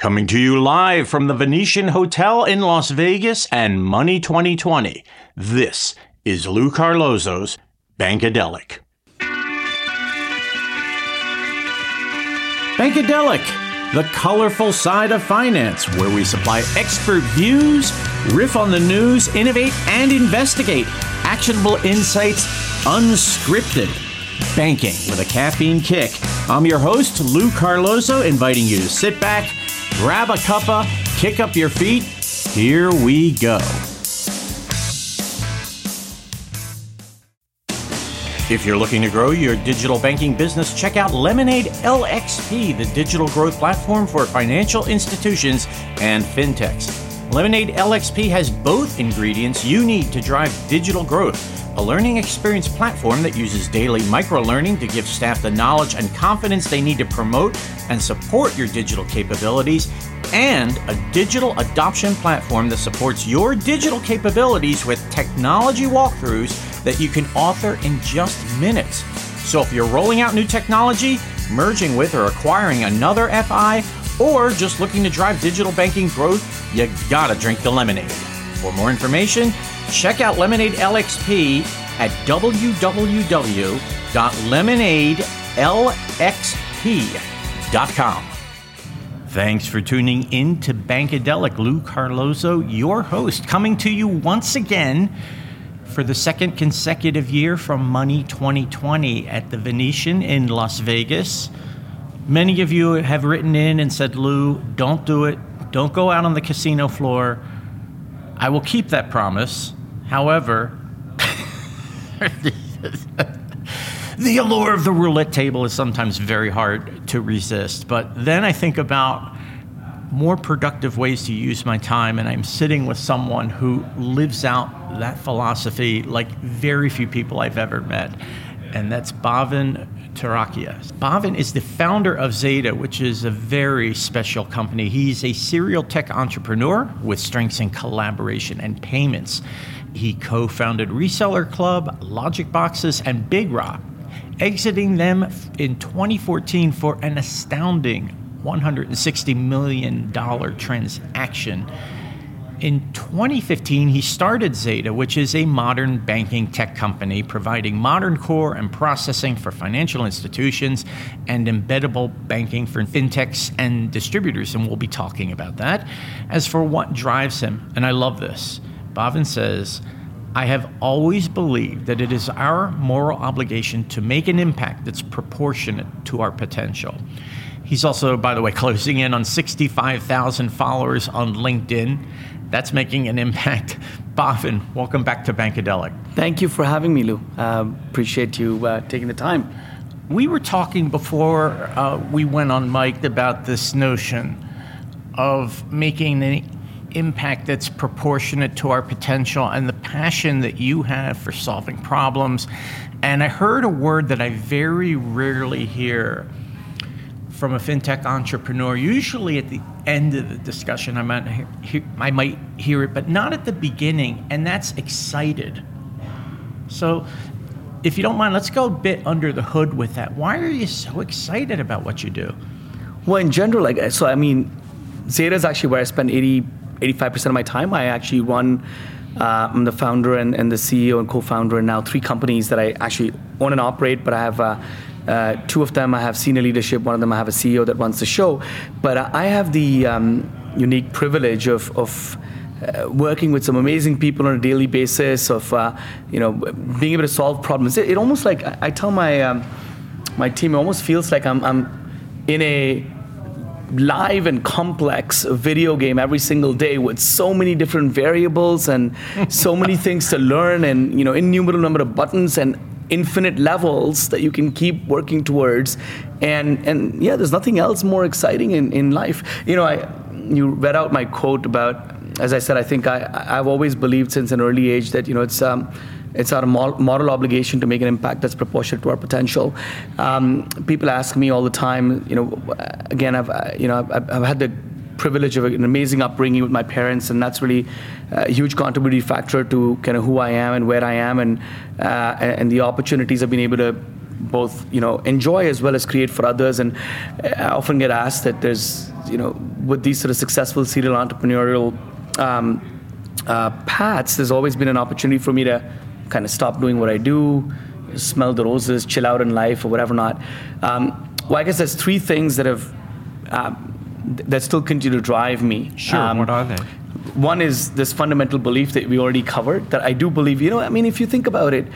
Coming to you live from the Venetian Hotel in Las Vegas and Money 2020. This is Lou Carlozo's Bankadelic. Bankadelic, the colorful side of finance, where we supply expert views, riff on the news, innovate, and investigate actionable insights unscripted. Banking with a caffeine kick. I'm your host, Lou Carlozo, inviting you to sit back grab a cuppa, kick up your feet. Here we go. If you're looking to grow your digital banking business, check out Lemonade LXP, the digital growth platform for financial institutions and fintechs. Lemonade LXP has both ingredients you need to drive digital growth a learning experience platform that uses daily micro learning to give staff the knowledge and confidence they need to promote and support your digital capabilities, and a digital adoption platform that supports your digital capabilities with technology walkthroughs that you can author in just minutes. So if you're rolling out new technology, merging with or acquiring another FI, or just looking to drive digital banking growth, you gotta drink the lemonade. For more information, check out Lemonade LXP at www.lemonadelxp.com. Thanks for tuning in to Bankadelic. Lou Carlozo, your host, coming to you once again for the second consecutive year from Money 2020 at the Venetian in Las Vegas. Many of you have written in and said, Lou, don't do it. Don't go out on the casino floor I will keep that promise. However, the allure of the roulette table is sometimes very hard to resist. But then I think about more productive ways to use my time, and I'm sitting with someone who lives out that philosophy like very few people I've ever met. And that's Bhavin Turakhia. Bhavin is the founder of Zeta, which is a very special company. He's a serial tech entrepreneur with strengths in collaboration and payments. He co founded Reseller Club, Logic Boxes, and Big Rock, exiting them in 2014 for an astounding $160 million transaction in 2015, he started Zeta, which is a modern banking tech company providing modern core and processing for financial institutions and embeddable banking for fintechs and distributors. And we'll be talking about that. As for what drives him, and I love this, Bhavin says, I have always believed that it is our moral obligation to make an impact that's proportionate to our potential. He's also, by the way, closing in on 65,000 followers on LinkedIn that's making an impact. Bhavin, welcome back to Bankadelic. Thank you for having me, Lou. Uh, appreciate you uh, taking the time. We were talking before uh, we went on mic about this notion of making an impact that's proportionate to our potential and the passion that you have for solving problems. And I heard a word that I very rarely hear from a fintech entrepreneur, usually at the end of the discussion, I might, hear, I might hear it, but not at the beginning, and that's excited. So, if you don't mind, let's go a bit under the hood with that. Why are you so excited about what you do? Well, in general, like, so I mean, Zeta is actually where I spend 80, 85% of my time. I actually run, uh, I'm the founder and, and the CEO and co founder, and now three companies that I actually own and operate, but I have uh, uh, two of them I have senior leadership. One of them I have a CEO that runs the show. But I have the um, unique privilege of, of uh, working with some amazing people on a daily basis. Of uh, you know being able to solve problems. It, it almost like I tell my um, my team. It almost feels like I'm, I'm in a live and complex video game every single day with so many different variables and so many things to learn and you know innumerable number of buttons and infinite levels that you can keep working towards. And, and yeah, there's nothing else more exciting in, in life. You know, I, you read out my quote about, as I said, I think I, I've always believed since an early age that, you know, it's, um, it's our moral obligation to make an impact that's proportionate to our potential. Um, people ask me all the time, you know, again, I've, you know, I've, I've had the privilege of an amazing upbringing with my parents, and that's really a huge contributing factor to kind of who I am and where I am, and uh, and the opportunities I've been able to both you know enjoy as well as create for others. And I often get asked that there's you know, with these sort of successful serial entrepreneurial um, uh, paths, there's always been an opportunity for me to kind of stop doing what I do, smell the roses, chill out in life, or whatever not. Um, well, I guess there's three things that have um, that still continue to drive me. Sure. Um, what are they? One is this fundamental belief that we already covered. That I do believe. You know, I mean, if you think about it,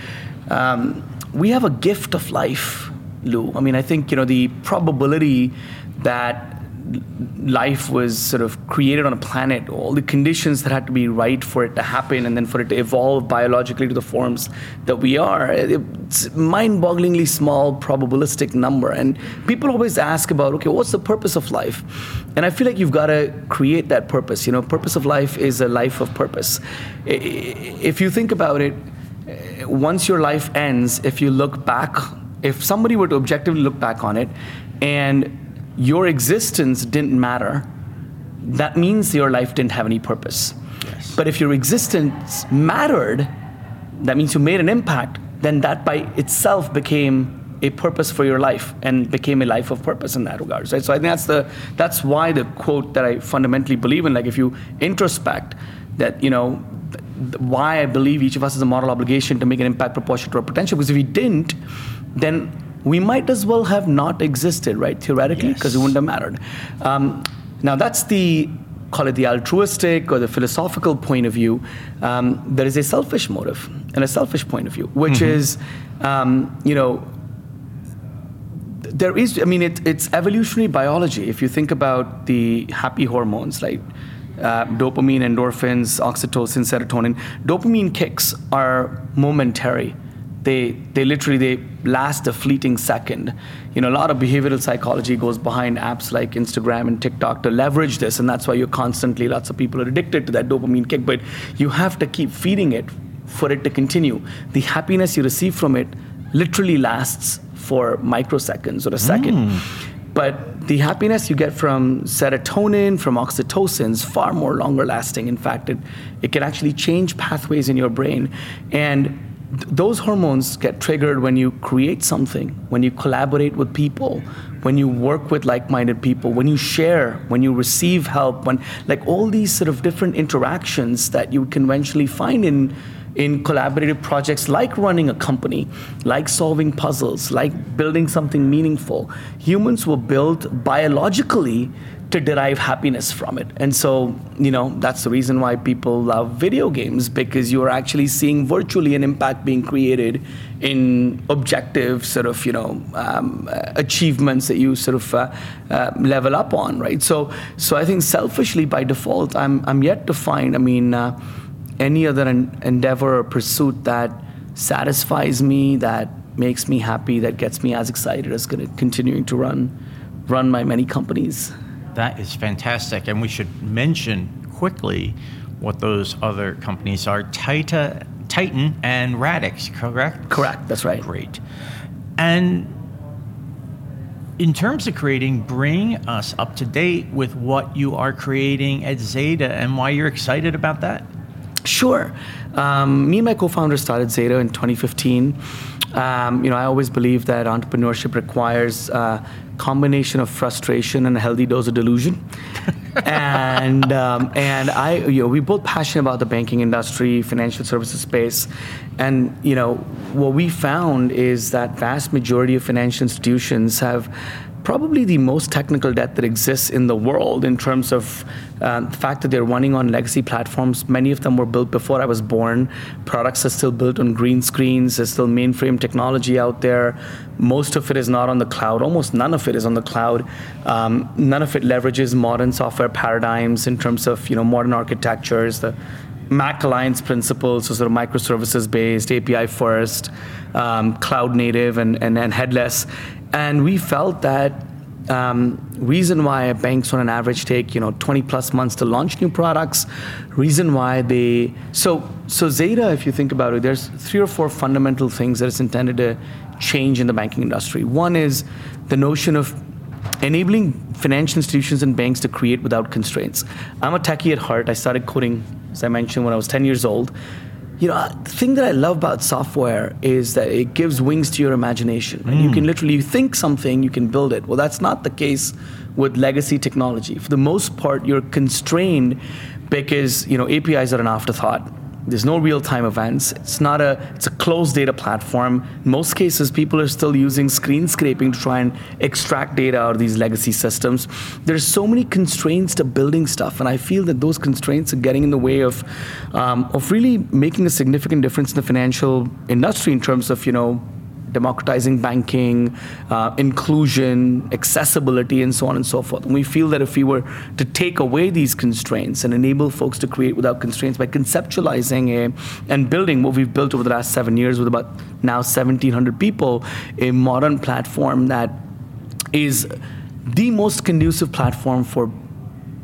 um, we have a gift of life, Lou. I mean, I think you know the probability that life was sort of created on a planet, all the conditions that had to be right for it to happen and then for it to evolve biologically to the forms that we are, it's mind-bogglingly small probabilistic number. And people always ask about, okay, what's the purpose of life? And I feel like you've got to create that purpose. You know, purpose of life is a life of purpose. If you think about it, once your life ends, if you look back, if somebody were to objectively look back on it and your existence didn't matter, that means your life didn't have any purpose. Yes. But if your existence mattered, that means you made an impact, then that by itself became a purpose for your life and became a life of purpose in that regard. Right? So I think that's the that's why the quote that I fundamentally believe in, like if you introspect that, you know, why I believe each of us has a moral obligation to make an impact proportionate to our potential. Because if we didn't, then we might as well have not existed, right? Theoretically, because yes. it wouldn't have mattered. Um, now that's the call it the altruistic or the philosophical point of view. Um, there is a selfish motive and a selfish point of view, which mm-hmm. is, um, you know, there is. I mean, it, it's evolutionary biology. If you think about the happy hormones, like uh, dopamine, endorphins, oxytocin, serotonin. Dopamine kicks are momentary they they literally they last a fleeting second. You know, a lot of behavioral psychology goes behind apps like Instagram and TikTok to leverage this, and that's why you're constantly lots of people are addicted to that dopamine kick. But you have to keep feeding it for it to continue. The happiness you receive from it literally lasts for microseconds or a second. Mm. But the happiness you get from serotonin, from oxytocin is far more longer lasting. In fact, it, it can actually change pathways in your brain. And those hormones get triggered when you create something, when you collaborate with people, when you work with like-minded people, when you share, when you receive help, when like all these sort of different interactions that you conventionally find in in collaborative projects like running a company, like solving puzzles, like building something meaningful. Humans were built biologically to derive happiness from it. And so, you know, that's the reason why people love video games because you're actually seeing virtually an impact being created in objective sort of, you know, um, achievements that you sort of uh, uh, level up on, right? So, so I think selfishly by default, I'm, I'm yet to find, I mean, uh, any other en- endeavor or pursuit that satisfies me, that makes me happy, that gets me as excited as continuing to run, run my many companies. That is fantastic. And we should mention quickly what those other companies are Tita, Titan and Radix, correct? Correct, that's right. Great. And in terms of creating, bring us up to date with what you are creating at Zeta and why you're excited about that. Sure. Um, me and my co-founder started Zeta in 2015. Um, you know, I always believe that entrepreneurship requires uh, combination of frustration and a healthy dose of delusion. and um, and I, you know, we're both passionate about the banking industry, financial services space, and you know, what we found is that vast majority of financial institutions have probably the most technical debt that exists in the world in terms of uh, the fact that they're running on legacy platforms. Many of them were built before I was born. Products are still built on green screens. There's still mainframe technology out there. Most of it is not on the cloud. Almost none of it is on the cloud. Um, none of it leverages modern software paradigms in terms of you know modern architectures. The MACH Alliance principles, so sort of microservices based, API first, um, cloud native, and, and, and headless. And we felt that um, reason why banks on an average take you know 20 plus months to launch new products reason why they so so zeta if you think about it there's three or four fundamental things that it's intended to change in the banking industry. One is the notion of enabling financial institutions and banks to create without constraints. I'm a techie at heart. I started coding as i mentioned when i was 10 years old you know, the thing that I love about software is that it gives wings to your imagination. And you mm. can literally you think something, you can build it. Well, that's not the case with legacy technology. For the most part, you're constrained because you know APIs are an afterthought. There's no real-time events. It's not a it's a closed data platform. In most cases, people are still using screen scraping to try and extract data out of these legacy systems. There's so many constraints to building stuff, and I feel that those constraints are getting in the way of um, of really making a significant difference in the financial industry in terms of you know democratizing banking, uh, inclusion, accessibility, and so on and so forth. And we feel that if we were to take away these constraints and enable folks to create without constraints by conceptualizing a, and building what we've built over the last seven years with about now 1,700 people, a modern platform that is the most conducive platform for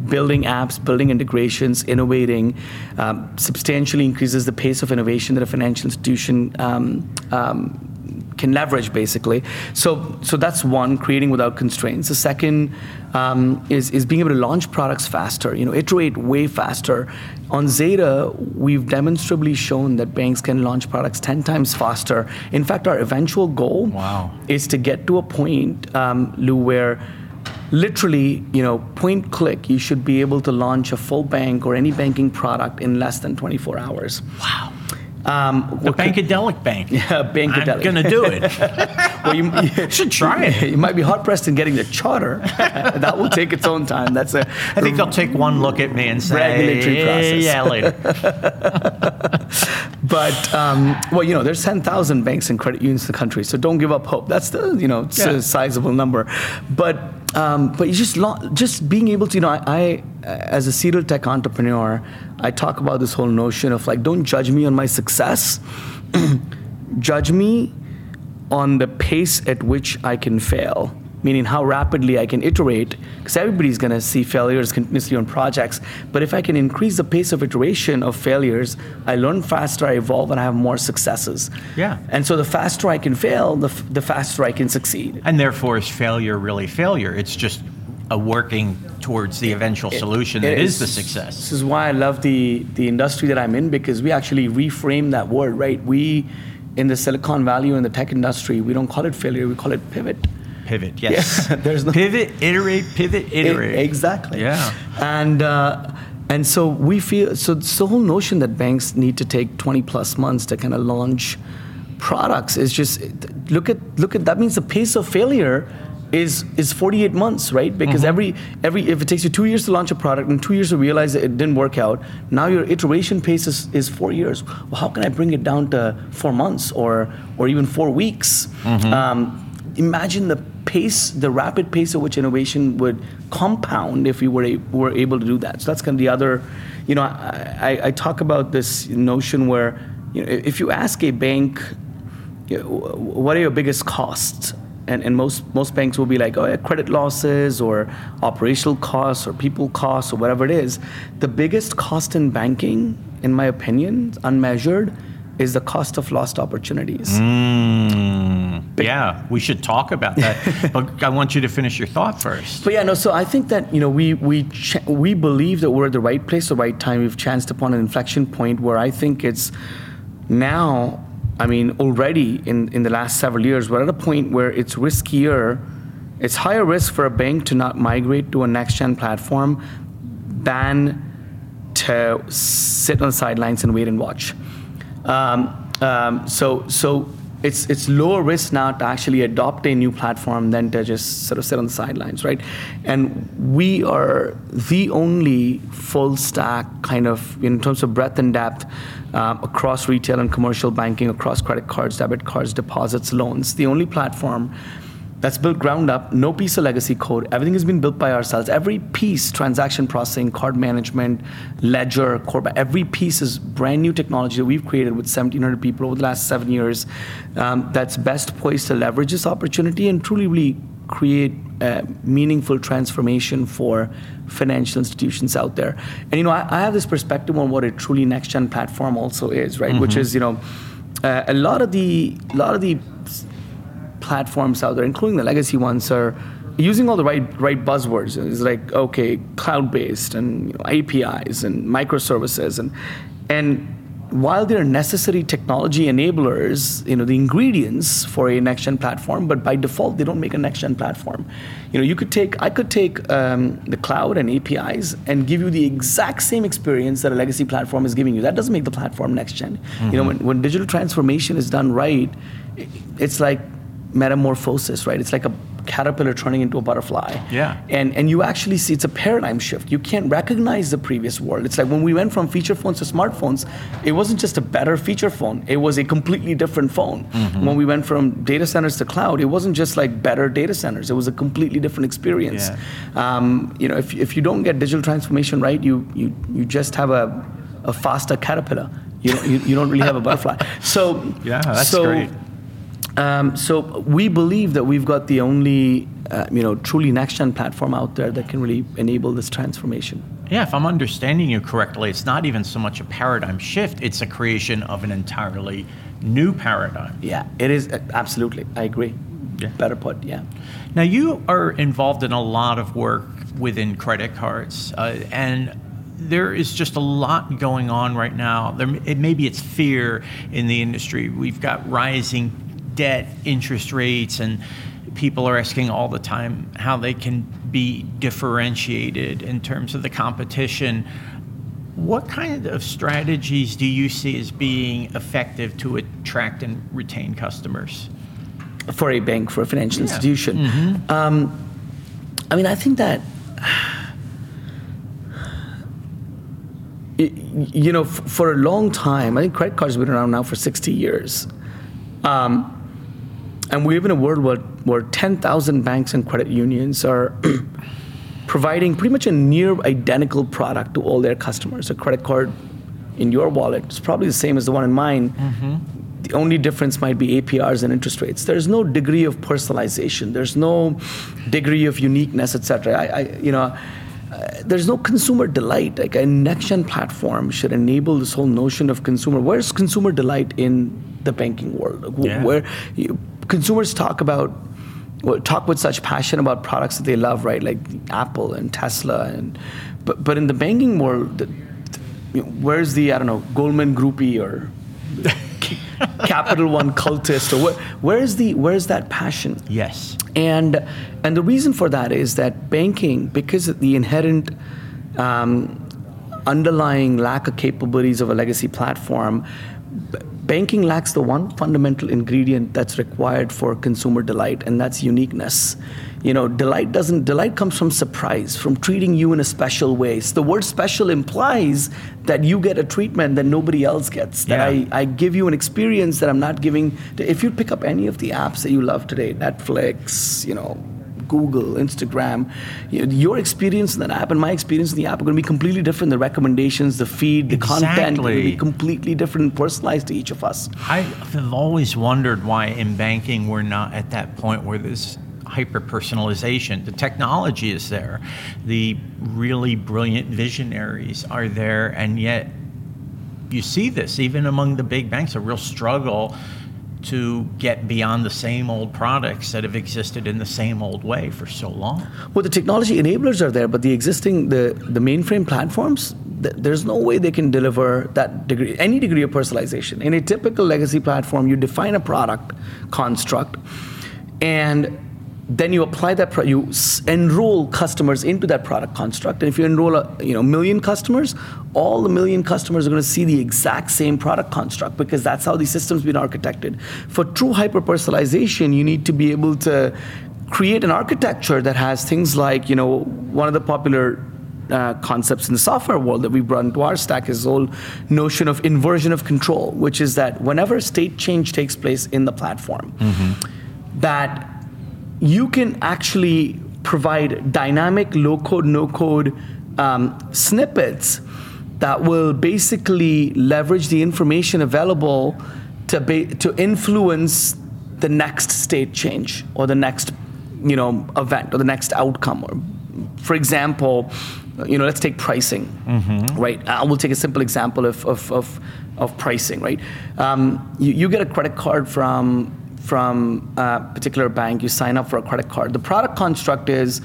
building apps, building integrations, innovating, um, substantially increases the pace of innovation that a financial institution um, um, can leverage basically. So, so that's one, creating without constraints. The second um, is, is being able to launch products faster, you know, iterate way faster. On Zeta, we've demonstrably shown that banks can launch products 10 times faster. In fact, our eventual goal Wow. is to get to a point, um, Lou, where literally, you know, point click, you should be able to launch a full bank or any banking product in less than 24 hours. Wow. Um, The what could- Bank. Yeah, Bankadelic. I'm gonna do it. well, you, you should try it. You might be hard pressed in getting the charter. that will take its own time. That's a. I think they'll take one look at me and say, Regulatory process. "Yeah, later." But um, well, you know, there's 10,000 banks and credit unions in the country, so don't give up hope. That's the you know, it's Yeah. a sizable number. But um, but you just lo- just being able to, you know, I, I as a serial tech entrepreneur, I talk about this whole notion of like, don't judge me on my success, judge me on the pace at which I can fail, meaning how rapidly I can iterate, because everybody's going to see failures continuously on projects. But if I can increase the pace of iteration of failures, I learn faster, I evolve, and I have more successes. Yeah. And so the faster I can fail, the, f- the faster I can succeed. and therefore, is failure really failure? It's just a working towards the eventual solution that It is the success. This is why I love the the industry that I'm in because we actually reframe that word, right? We in the Silicon Valley in the tech industry, we don't call it failure, we call it pivot. Pivot, yes. Yeah, there's no- pivot, iterate, pivot, iterate. E- Exactly. Yeah. And uh, and so we feel so it's the whole notion that banks need to take 20 plus months to kind of launch products is just look at look at that means the pace of failure is is 48 months, right? Because every every if it takes you two years to launch a product and two years to realize that it didn't work out, now your iteration pace is, is four years. Well, how can I bring it down to four months or or even four weeks? Um, imagine the pace, the rapid pace at which innovation would compound if we were, a, were able to do that. So that's kind of the other, you know, I, I, talk about this notion where, you know, if you ask a bank, what are your biggest costs? And, and most, most banks will be like, oh, yeah, credit losses or operational costs or people costs or whatever it is. The biggest cost in banking, in my opinion, unmeasured, is the cost of lost opportunities. Mm, yeah, we should talk about that. but I want you to finish your thought first. But yeah, no. So I think that you know we we ch- we believe that we're at the right place, the right time. We've chanced upon an inflection point where I think it's now. I mean, already in in the last several years, we're at a point where it's riskier. It's higher risk for a bank to not migrate to a next gen platform than to sit on the sidelines and wait and watch. Um, um, so so it's it's lower risk now to actually adopt a new platform than to just sort of sit on the sidelines, right? And we are the only full stack kind of in terms of breadth and depth um, across retail and commercial banking, across credit cards, debit cards, deposits, loans. The only platform that's built ground up, no piece of legacy code. Everything has been built by ourselves. Every piece, transaction processing, card management, ledger, core, every piece is brand new technology that we've created with 1,700 people over the last seven years um, that's best poised to leverage this opportunity and truly really create a meaningful transformation for financial institutions out there. And you know, I, I have this perspective on what a truly next-gen platform also is, right? Which is, you know, uh, a lot of the, a lot of the platforms out there, including the legacy ones, are using all the right right buzzwords. It's like okay, cloud based and you know, APIs and microservices and and while they're necessary technology enablers, you know, the ingredients for a next gen platform, but by default they don't make a next gen platform. You know, you could take, I could take um, the cloud and APIs and give you the exact same experience that a legacy platform is giving you. That doesn't make the platform next general mm-hmm. You know, when, when digital transformation is done right, it's like metamorphosis, right? It's like a caterpillar turning into a butterfly. Yeah. And and you actually see it's a paradigm shift. You can't recognize the previous world. It's like when we went from feature phones to smartphones, it wasn't just a better feature phone. It was a completely different phone. Mm-hmm. When we went from data centers to cloud, it wasn't just like better data centers. It was a completely different experience. Yeah. Um, you know, if, if you don't get digital transformation right, you you you just have a a faster caterpillar. You don't, you, you don't really have a butterfly. So yeah, that's so, great um, so we believe that we've got the only, uh, you know, truly next-gen platform out there that can really enable this transformation. Yeah, if I'm understanding you correctly, it's not even so much a paradigm shift; it's a creation of an entirely new paradigm. Yeah, it is uh, absolutely. I agree. Yeah. Better put. Yeah. Now you are involved in a lot of work within credit cards, uh, and there is just a lot going on right now. There, it, maybe it's fear in the industry. We've got rising debt interest rates and people are asking all the time how they can be differentiated in terms of the competition. What kind of strategies do you see as being effective to attract and retain customers? For a bank, for a financial yeah. institution. Mm-hmm. Um, I mean, I think that, you know, for a long time, I think credit cards have been around now for 60 years. Um, and we live in a world where, where 10,000 banks and credit unions are providing pretty much a near identical product to all their customers. A credit card in your wallet is probably the same as the one in mine. Mm-hmm. The only difference might be APRs and interest rates. There's no degree of personalization. There's no degree of uniqueness, etc. I, I, you know, uh, there's no consumer delight. Like a next-gen platform should enable this whole notion of consumer. Where's consumer delight in the banking world? Yeah. Where you, consumers talk about talk with such passion about products that they love, right? Like Apple and Tesla, and but but in the banking world, the, you know, where's the I don't know Goldman groupie or Capital One cultist or where, where's the where's that passion? Yes, and and the reason for that is that banking because of the inherent. Um, underlying lack of capabilities of a legacy platform banking lacks the one fundamental ingredient that's required for consumer delight, and that's uniqueness. You know, delight doesn't delight comes from surprise, from treating you in a special way. So the word special implies that you get a treatment that nobody else gets. That yeah. I, I give you an experience that I'm not giving. To, if you pick up any of the apps that you love today, Netflix, you know, Google, Instagram, you know, your experience in that app and my experience in the app are going to be completely different. The recommendations, the feed, the exactly. content are going to be completely different and personalized to each of us. I've always wondered why in banking we're not at that point where there's hyper personalization. The technology is there, the really brilliant visionaries are there, and yet you see this even among the big banks a real struggle to get beyond the same old products that have existed in the same old way for so long. Well, the technology enablers are there, but the existing the the mainframe platforms, th- there's no way they can deliver that degree, any degree of personalization. In a typical legacy platform, you define a product construct, and then you apply that, pro- you s- enroll customers into that product construct. And if you enroll a you know million customers, all the million customers are going to see the exact same product construct because that's how the system's been architected. For true hyper personalization, you need to be able to create an architecture that has things like you know one of the popular uh, concepts in the software world that we brought into our stack is the whole notion of inversion of control, which is that whenever state change takes place in the platform, mm-hmm. that you can actually provide dynamic low code, no code um, snippets that will basically leverage the information available to, ba- to influence the next state change or the next you know event or the next outcome. Or for example you know let's take pricing mm-hmm. right? I will take a simple example of, of, of, of pricing right? Um, you, you get a credit card from from a particular bank, you sign up for a credit card. The product construct is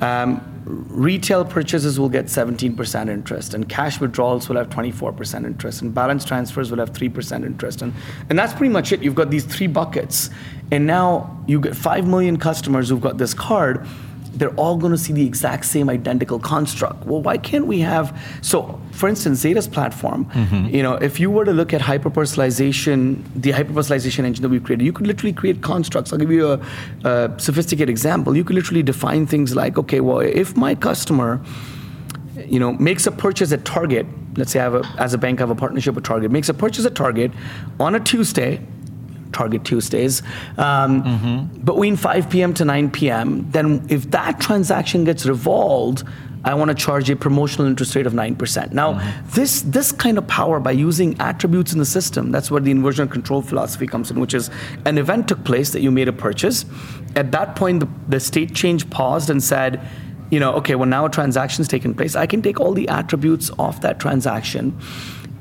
um, retail purchases will get 17% interest, and cash withdrawals will have 24% interest, and balance transfers will have 3% interest. And, and that's pretty much it. You've got these three buckets, and now you get 5 million customers who've got this card they're all going to see the exact same identical construct. Well, why can't we have? So, for instance, Zeta's platform. Mm-hmm. You know, if you were to look at hyperpersonalization, the hyperpersonalization engine that we've created, you could literally create constructs. I'll give you a, a sophisticated example. You could literally define things like, okay, well, if my customer you know, makes a purchase at Target. Let's say I have a, as a bank, I have a partnership with Target. Makes a purchase at Target on a Tuesday, Target Tuesdays, um, mm-hmm. between 5 p.m. to 9 p.m., then if that transaction gets revolved, I want to charge a promotional interest rate of 9%. Now, mm-hmm. this, this kind of power by using attributes in the system, that's where the inversion control philosophy comes in, which is an event took place that you made a purchase. At that point, the, the state change paused and said, you know, okay, well, now a transaction's taken place. I can take all the attributes of that transaction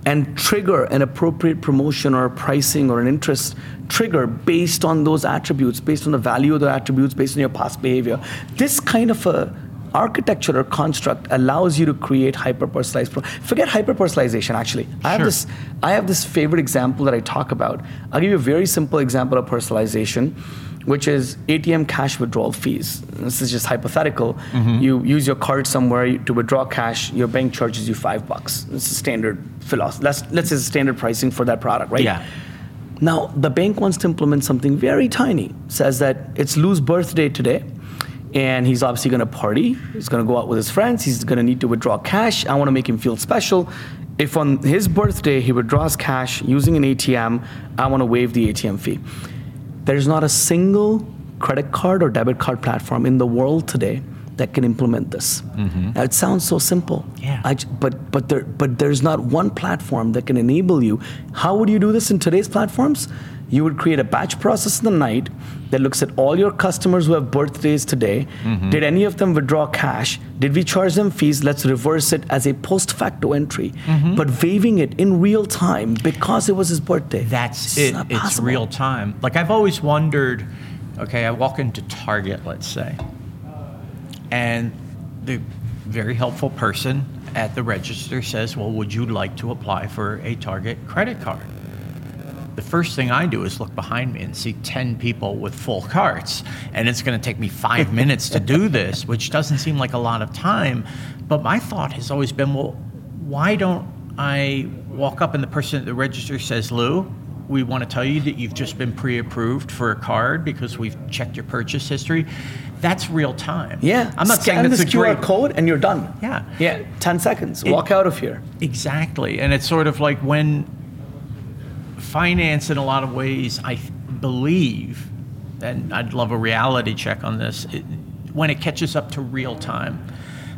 and trigger an appropriate promotion or a pricing or an interest trigger based on those attributes, based on the value of the attributes, based on your past behavior. This kind of a architecture or construct allows you to create hyper-personalized. Pro- Forget hyper-personalization. Actually, I have this. I have this favorite example that I talk about. I'll give you a very simple example of personalization, which is ATM cash withdrawal fees. This is just hypothetical. Mm-hmm. You use your card somewhere to withdraw cash. Your bank charges you five bucks. It's a standard philosophy. Let's let's say standard pricing for that product, right? Yeah. Now the bank wants to implement something very tiny. Says that it's Lou's birthday today and he's obviously going to party. He's going to go out with his friends. He's going to need to withdraw cash. I want to make him feel special. If on his birthday he withdraws cash using an ATM, I want to waive the ATM fee. There's not a single credit card or debit card platform in the world today that can implement this. Mm-hmm. Now, it sounds so simple. Yeah. I, but but there but there's not one platform that can enable you. How would you do this in today's platforms? you would create a batch process in the night that looks at all your customers who have birthdays today. Mm-hmm. Did any of them withdraw cash? Did we charge them fees? Let's reverse it as a post facto entry, mm-hmm. but waiving it in real time because it was his birthday. That's it. It's real time. Like I've always wondered. Okay, I walk into Target, let's say, and the very helpful person at the register says, "Well, would you like to apply for a Target credit card?" The first thing I do is look behind me and see 10 people with full carts. And it's going to take me five minutes to do this, which doesn't seem like a lot of time. But my thought has always been well, why don't I walk up and the person at the register says, Lou, we want to tell you that you've just been pre-approved for a card because we've checked your purchase history. That's real time. Yeah, I'm not Scan saying that's this a QR great code and you're done. Yeah, yeah, ten seconds. It, Walk out of here. Exactly, and it's sort of like when finance, in a lot of ways, I believe, and I'd love a reality check on this, it, when it catches up to real time,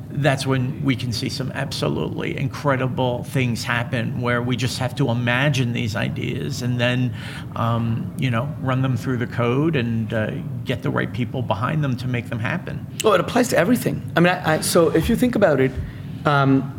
that's when we can see some absolutely incredible things happen where we just have to imagine these ideas and then um, you know run them through the code and uh, get the right people behind them to make them happen. Oh it applies to everything. I mean I, I, so if you think about it um,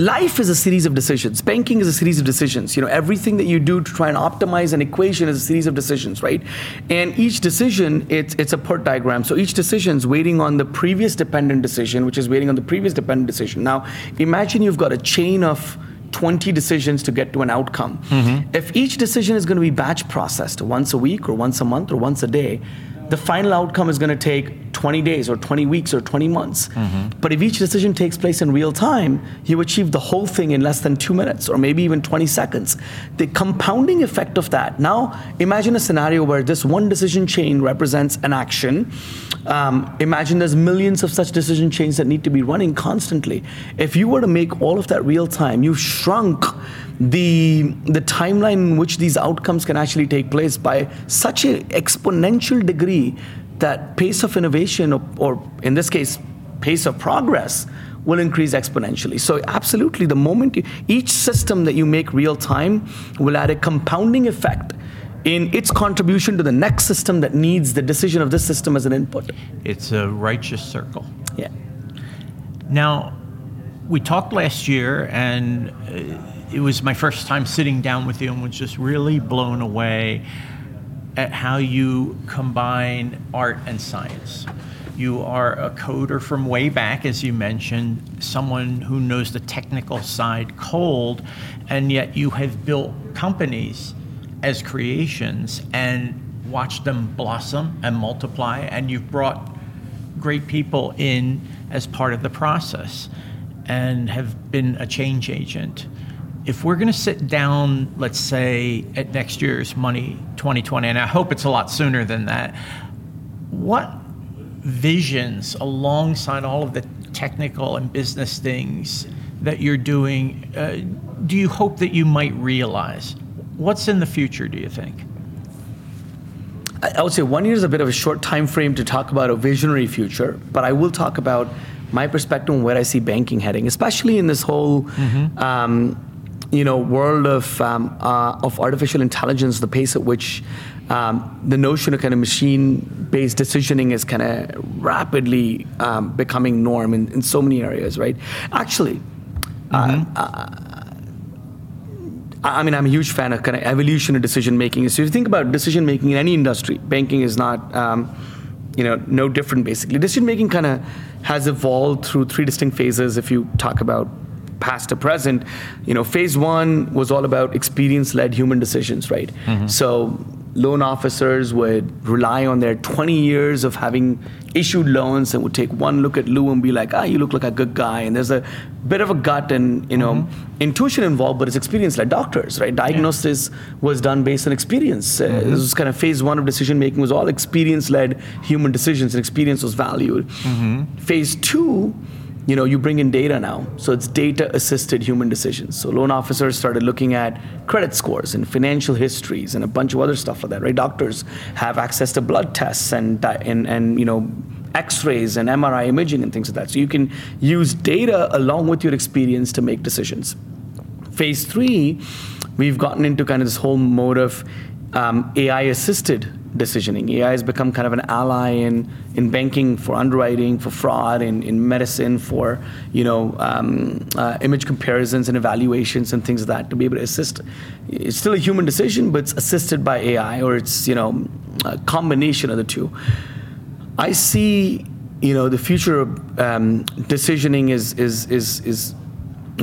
life is a series of decisions. Banking is a series of decisions. You know, everything that you do to try and optimize an equation is a series of decisions, right? And each decision, it's it's a PERT diagram. So each decision is waiting on the previous dependent decision, which is waiting on the previous dependent decision. Now, imagine you've got a chain of 20 decisions to get to an outcome. Mm-hmm. If each decision is going to be batch processed once a week or once a month or once a day, the final outcome is going to take 20 days or 20 weeks or 20 months. Mm-hmm. But if each decision takes place in real time, you achieve the whole thing in less than two minutes or maybe even 20 seconds. The compounding effect of that. Now, imagine a scenario where this one decision chain represents an action. Um, imagine there's millions of such decision chains that need to be running constantly. If you were to make all of that real time, you've shrunk the the timeline in which these outcomes can actually take place by such an exponential degree that pace of innovation or, or in this case pace of progress will increase exponentially. So absolutely the moment you, each system that you make real time will add a compounding effect in its contribution to the next system that needs the decision of this system as an input. It's a righteous circle. Yeah. Now we talked last year and uh, it was my first time sitting down with you and was just really blown away at how you combine art and science. You are a coder from way back, as you mentioned, someone who knows the technical side cold, and yet you have built companies as creations and watched them blossom and multiply, and you've brought great people in as part of the process and have been a change agent. If we're going to sit down, let's say at next year's Money 2020, and I hope it's a lot sooner than that, what visions alongside all of the technical and business things that you're doing uh, do you hope that you might realize? What's in the future, do you think? I would say one year is a bit of a short time frame to talk about a visionary future, but I will talk about my perspective on where I see banking heading, especially in this whole, mm-hmm. um, you know, world of um, uh, of artificial intelligence. The pace at which um, the notion of kind of machine-based decisioning is kind of rapidly um, becoming norm in, in so many areas, right? Actually. Uh, mm-hmm. Uh, uh, I mean, I'm a huge fan of kind of evolution of decision making. So if you think about decision making in any industry, banking is not, um, you know, no different basically. Decision making kind of has evolved through three distinct phases. If you talk about past to present, you know, phase one was all about experience-led human decisions, right? Mm-hmm. So loan officers would rely on their 20 years of having issued loans and would take one look at Lou and be like, ah, you look like a good guy. And there's a bit of a gut and you know mm-hmm. intuition involved, but it's experience like doctors, right? Diagnosis yeah. was done based on experience. Uh, mm-hmm. Uh, this was kind of phase one of decision making was all experience-led human decisions, and experience was valued. Mm-hmm. Phase two you know, you bring in data now. So it's data assisted human decisions. So loan officers started looking at credit scores and financial histories and a bunch of other stuff like that, right? Doctors have access to blood tests and, and, and you know, x-rays and MRI imaging and things like that. So you can use data along with your experience to make decisions. Phase three, we've gotten into kind of this whole mode of um, AI assisted decisioning. AI has become kind of an ally in, in banking for underwriting, for fraud, in, in medicine, for you know um, uh, image comparisons and evaluations and things like that to be able to assist. It's still a human decision, but it's assisted by AI, or it's you know a combination of the two. I see you know the future of um, decisioning is is is is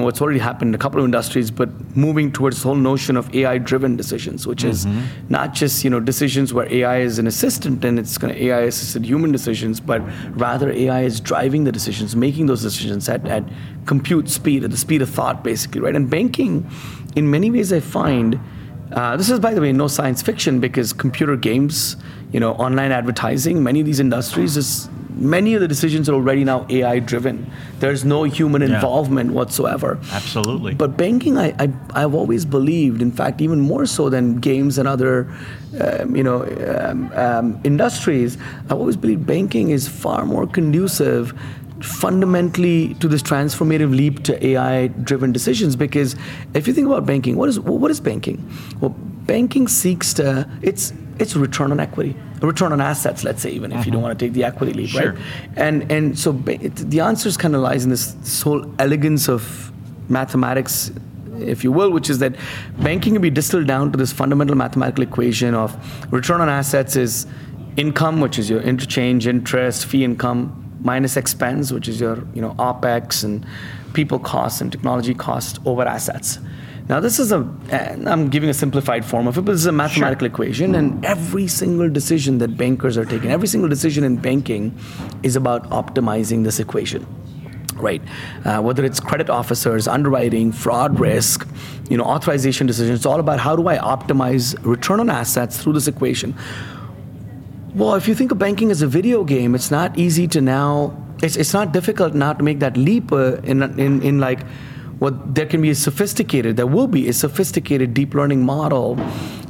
what's already happened in a couple of industries, but moving towards the whole notion of AI-driven decisions, which is mm-hmm. not just you know decisions where AI is an assistant and it's going to AI-assisted human decisions, but rather AI is driving the decisions, making those decisions at, at compute speed, at the speed of thought, basically, right? And banking, in many ways, I find. Uh, this is, by the way, no science fiction because computer games, you know, online advertising, many of these industries is many of the decisions are already now AI driven. There's no human yeah. involvement whatsoever. Absolutely. But banking, I, I, have always believed, in fact, even more so than games and other um, you know, um, um, industries, I've always believed banking is far more conducive fundamentally to this transformative leap to AI driven decisions because if you think about banking what is what is banking well banking seeks to it's it's return on equity, return on assets, let's say, even if uh-huh. you don't mm-hmm. want to take the equity leap, sure. right? And and so the answer kind of lies in this, this whole elegance of mathematics if you will, which is that banking can be distilled down to this fundamental mathematical equation of return on assets is income, which is your interchange, interest, fee income, minus expense, which is your you know opex and people costs and technology costs over assets. Now, this is a, I'm giving a simplified form of it, but this is a mathematical sure. equation, and every single decision that bankers are taking, every single decision in banking is about optimizing this equation right? Uh, whether it's credit officers, underwriting, fraud risk, you know, authorization decisions, it's all about how do I optimize return on assets through this equation. Well, if you think of banking as a video game, it's not easy to now. It's, it's not difficult now to make that leap uh, in, in in like what there can be a sophisticated, there will be a sophisticated deep learning model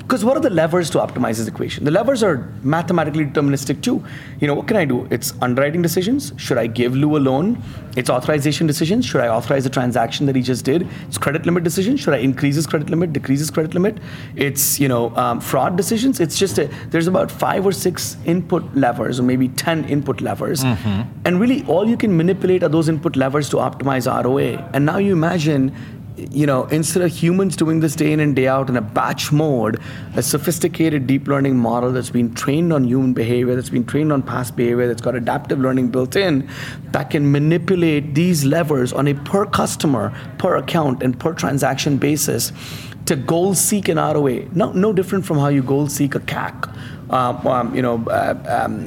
because what are the levers to optimize this equation? The levers are mathematically deterministic too. You know, what can I do? It's underwriting decisions. Should I give Lou a loan? It's authorization decisions. Should I authorize the transaction that he just did? It's credit limit decisions. Should I increase his credit limit, decrease his credit limit? It's you know um, fraud decisions. It's just a, there's about five or six input levers, or maybe ten input levers, mm-hmm. and really all you can manipulate are those input levers to optimize ROA. And now you imagine you know, instead of humans doing this day in and day out in a batch mode, a sophisticated deep learning model that's been trained on human behavior, that's been trained on past behavior, that's got adaptive learning built in, that can manipulate these levers on a per customer, per account, and per transaction basis to goal seek an ROA. No, no different from how you goal seek a CAC. Um, um, you know, uh, um,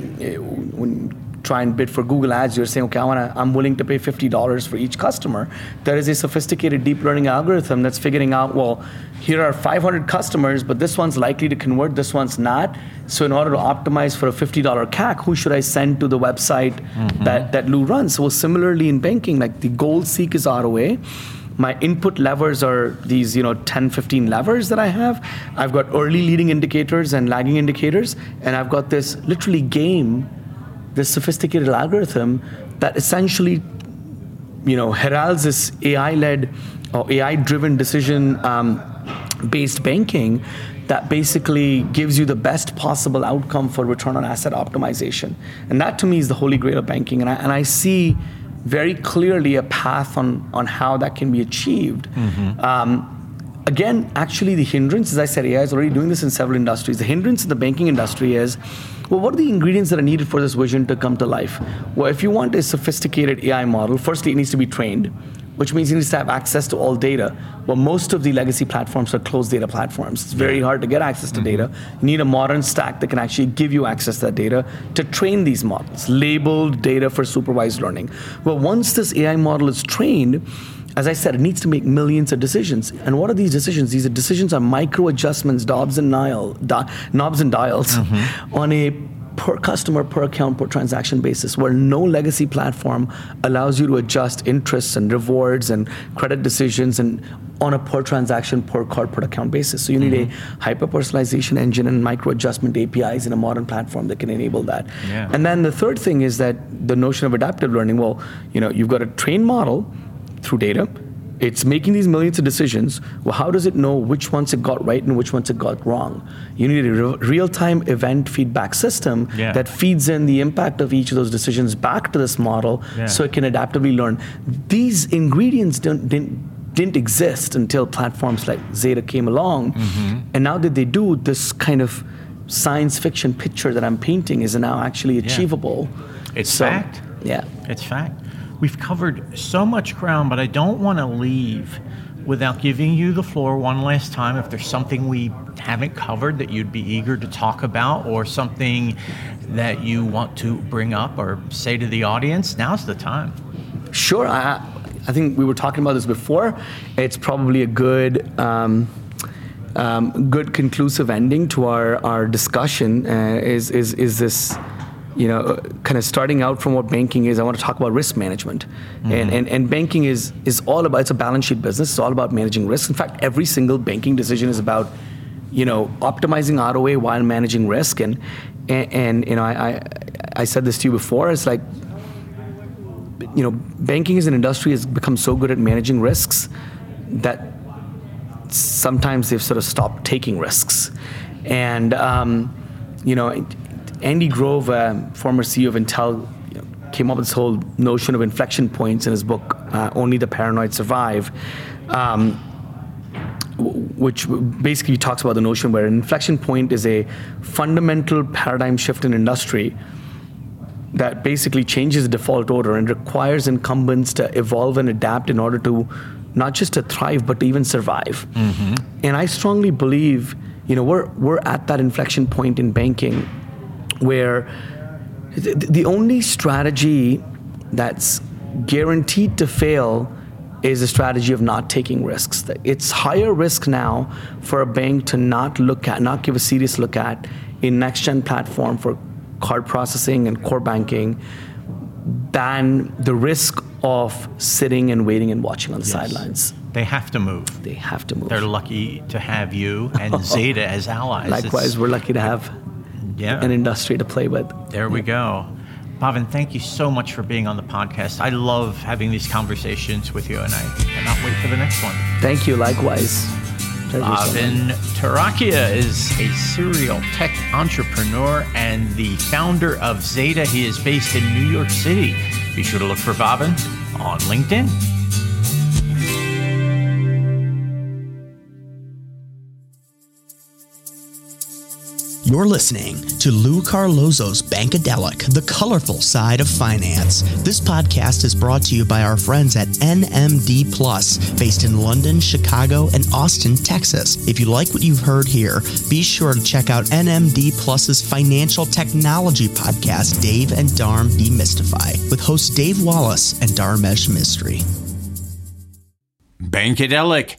when try and bid for Google Ads, you're saying, okay, I wanna, I'm willing to pay $50 for each customer. There is a sophisticated deep learning algorithm that's figuring out, well, here are 500 customers, but this one's likely to convert, this one's not. So in order to optimize for a $50 CAC, who should I send to the website mm-hmm. that, that Lou runs? So similarly in banking, like the goal seek is ROA my input levers are these you know 10 15 levers that i have i've got early leading indicators and lagging indicators and i've got this literally game this sophisticated algorithm that essentially you know heralds this ai led or ai driven decision um, based banking that basically gives you the best possible outcome for return on asset optimization and that to me is the holy grail of banking and i, and I see very clearly a path on, on how that can be achieved. Mm-hmm. Um, again, actually, the hindrance, as I said, AI is already doing this in several industries. The hindrance in the banking industry is well, what are the ingredients that are needed for this vision to come to life? Well, if you want a sophisticated AI model, firstly, it needs to be trained which means you need to have access to all data. Well, most of the legacy platforms are closed data platforms. It's very hard to get access to mm-hmm. data. You need a modern stack that can actually give you access to that data to train these models, labeled data for supervised learning. Well, once this AI model is trained, as I said, it needs to make millions of decisions. And what are these decisions? These are decisions are micro adjustments, knobs and dial, di- knobs and dials mm-hmm. on a per customer, per account, per transaction basis, where no legacy platform allows you to adjust interests and rewards and credit decisions and on a per transaction, per card, per account basis. So you need mm-hmm. a hyper personalization engine and micro adjustment APIs in a modern platform that can enable that. Yeah. And then the third thing is that the notion of adaptive learning. Well, you know, you've got a trained model through data it's making these millions of decisions. Well, how does it know which ones it got right and which ones it got wrong? You need a re- real-time event feedback system yeah. that feeds in the impact of each of those decisions back to this model, yeah. so it can adaptively learn. These ingredients didn't didn't exist until platforms like Zeta came along, mm-hmm. and now that they do, this kind of science fiction picture that I'm painting is now actually achievable. Yeah. It's so, fact. Yeah, it's fact. We've covered so much ground, but I don't want to leave without giving you the floor one last time. If there's something we haven't covered that you'd be eager to talk about, or something that you want to bring up or say to the audience, now's the time. Sure. I, I think we were talking about this before. It's probably a good. Um, um, good conclusive ending to our, our discussion uh, is, is, is this you know, kind of starting out from what banking is, I want to talk about risk management. Mm-hmm. And, and, and banking is, is all about, it's a balance sheet business. It's all about managing risk. In fact, every single banking decision is about, you know, optimizing ROA while managing risk. And, and, and you know, I, I, I said this to you before, it's like, you know, banking as an industry has become so good at managing risks that sometimes they've sort of stopped taking risks. And, um, you know, Andy Grove, uh, former CEO of Intel, you know, came up with this whole notion of inflection points in his book, uh, Only the Paranoid Survive, um, which basically talks about the notion where an inflection point is a fundamental paradigm shift in industry that basically changes the default order and requires incumbents to evolve and adapt in order to not just to thrive but to even survive. Mm-hmm. And I strongly believe, you know, we're we're at that inflection point in banking where the only strategy that's guaranteed to fail is a strategy of not taking risks. It's higher risk now for a bank to not look at, not give a serious look at a next gen platform for card processing and core banking than the risk of sitting and waiting and watching on the yes. sidelines. They have to move. They have to move. They're lucky to have you and Zeta as allies. Likewise, it's, we're lucky to have yeah. an industry to play with. There we go. Bhavin, thank you so much for being on the podcast. I love having these conversations with you, and I cannot wait for the next one. Thank you. Likewise. Bhavin Turakhia is a serial tech entrepreneur and the founder of Zeta. He is based in New York City. Be sure to look for Bhavin on LinkedIn. You're listening to Lou Carlozo's Bankadelic, the colorful side of finance. This podcast is brought to you by our friends at NMD Plus, based in London, Chicago, and Austin, Texas. If you like what you've heard here, be sure to check out NMD Plus's financial technology podcast, Dave and Dharm Demystify, with hosts Dave Wallace and Dharmesh Mistry. Bankadelic,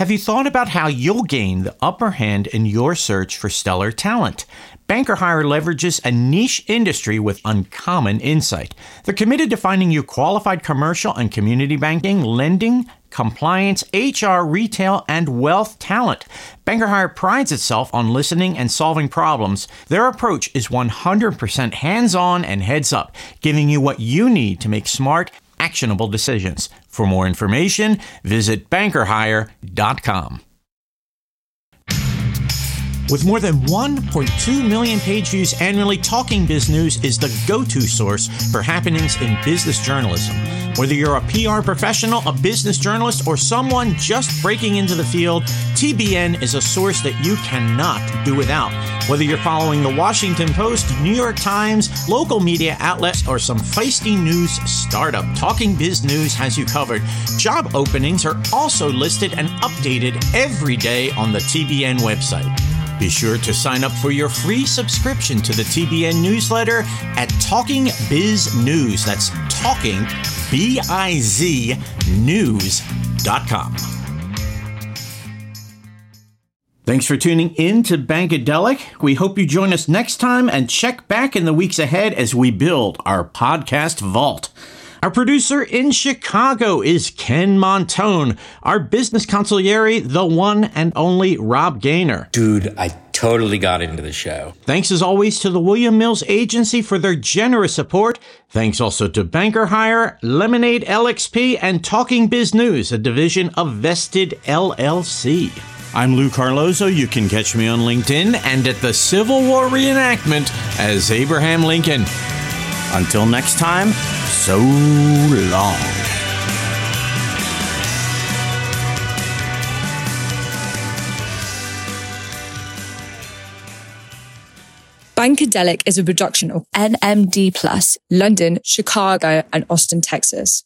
Have you thought about how you'll gain the upper hand in your search for stellar talent? Banker Hire leverages a niche industry with uncommon insight. They're committed to finding you qualified commercial and community banking, lending, compliance, HR, retail, and wealth talent. Banker Hire prides itself on listening and solving problems. Their approach is 100% hands on and heads up, giving you what you need to make smart, actionable decisions. For more information, visit bankerhire.com. With more than 1.2 million page views annually, Talking Biz News is the go to source for happenings in business journalism. Whether you're a PR professional, a business journalist, or someone just breaking into the field, TBN is a source that you cannot do without. Whether you're following the Washington Post, New York Times, local media outlets, or some feisty news startup, Talking Biz News has you covered. Job openings are also listed and updated every day on the TBN website. Be sure to sign up for your free subscription to the TBN newsletter at Talking Biz News. That's Talking B I Z News.com. Thanks for tuning in to Bankadelic. We hope you join us next time and check back in the weeks ahead as we build our podcast vault. Our producer in Chicago is Ken Montone. Our business consigliere, the one and only Rob Gaynor. Dude, I totally got into the show. Thanks as always to the William Mills Agency for their generous support. Thanks also to Banker Hire, Lemonade LXP, and Talking Biz News, a division of Vested LLC. I'm Lou Carlozo. You can catch me on LinkedIn and at the Civil War reenactment as Abraham Lincoln. Until next time, so long. Bankadelic is a production of NMD Plus, London, Chicago, and Austin, Texas.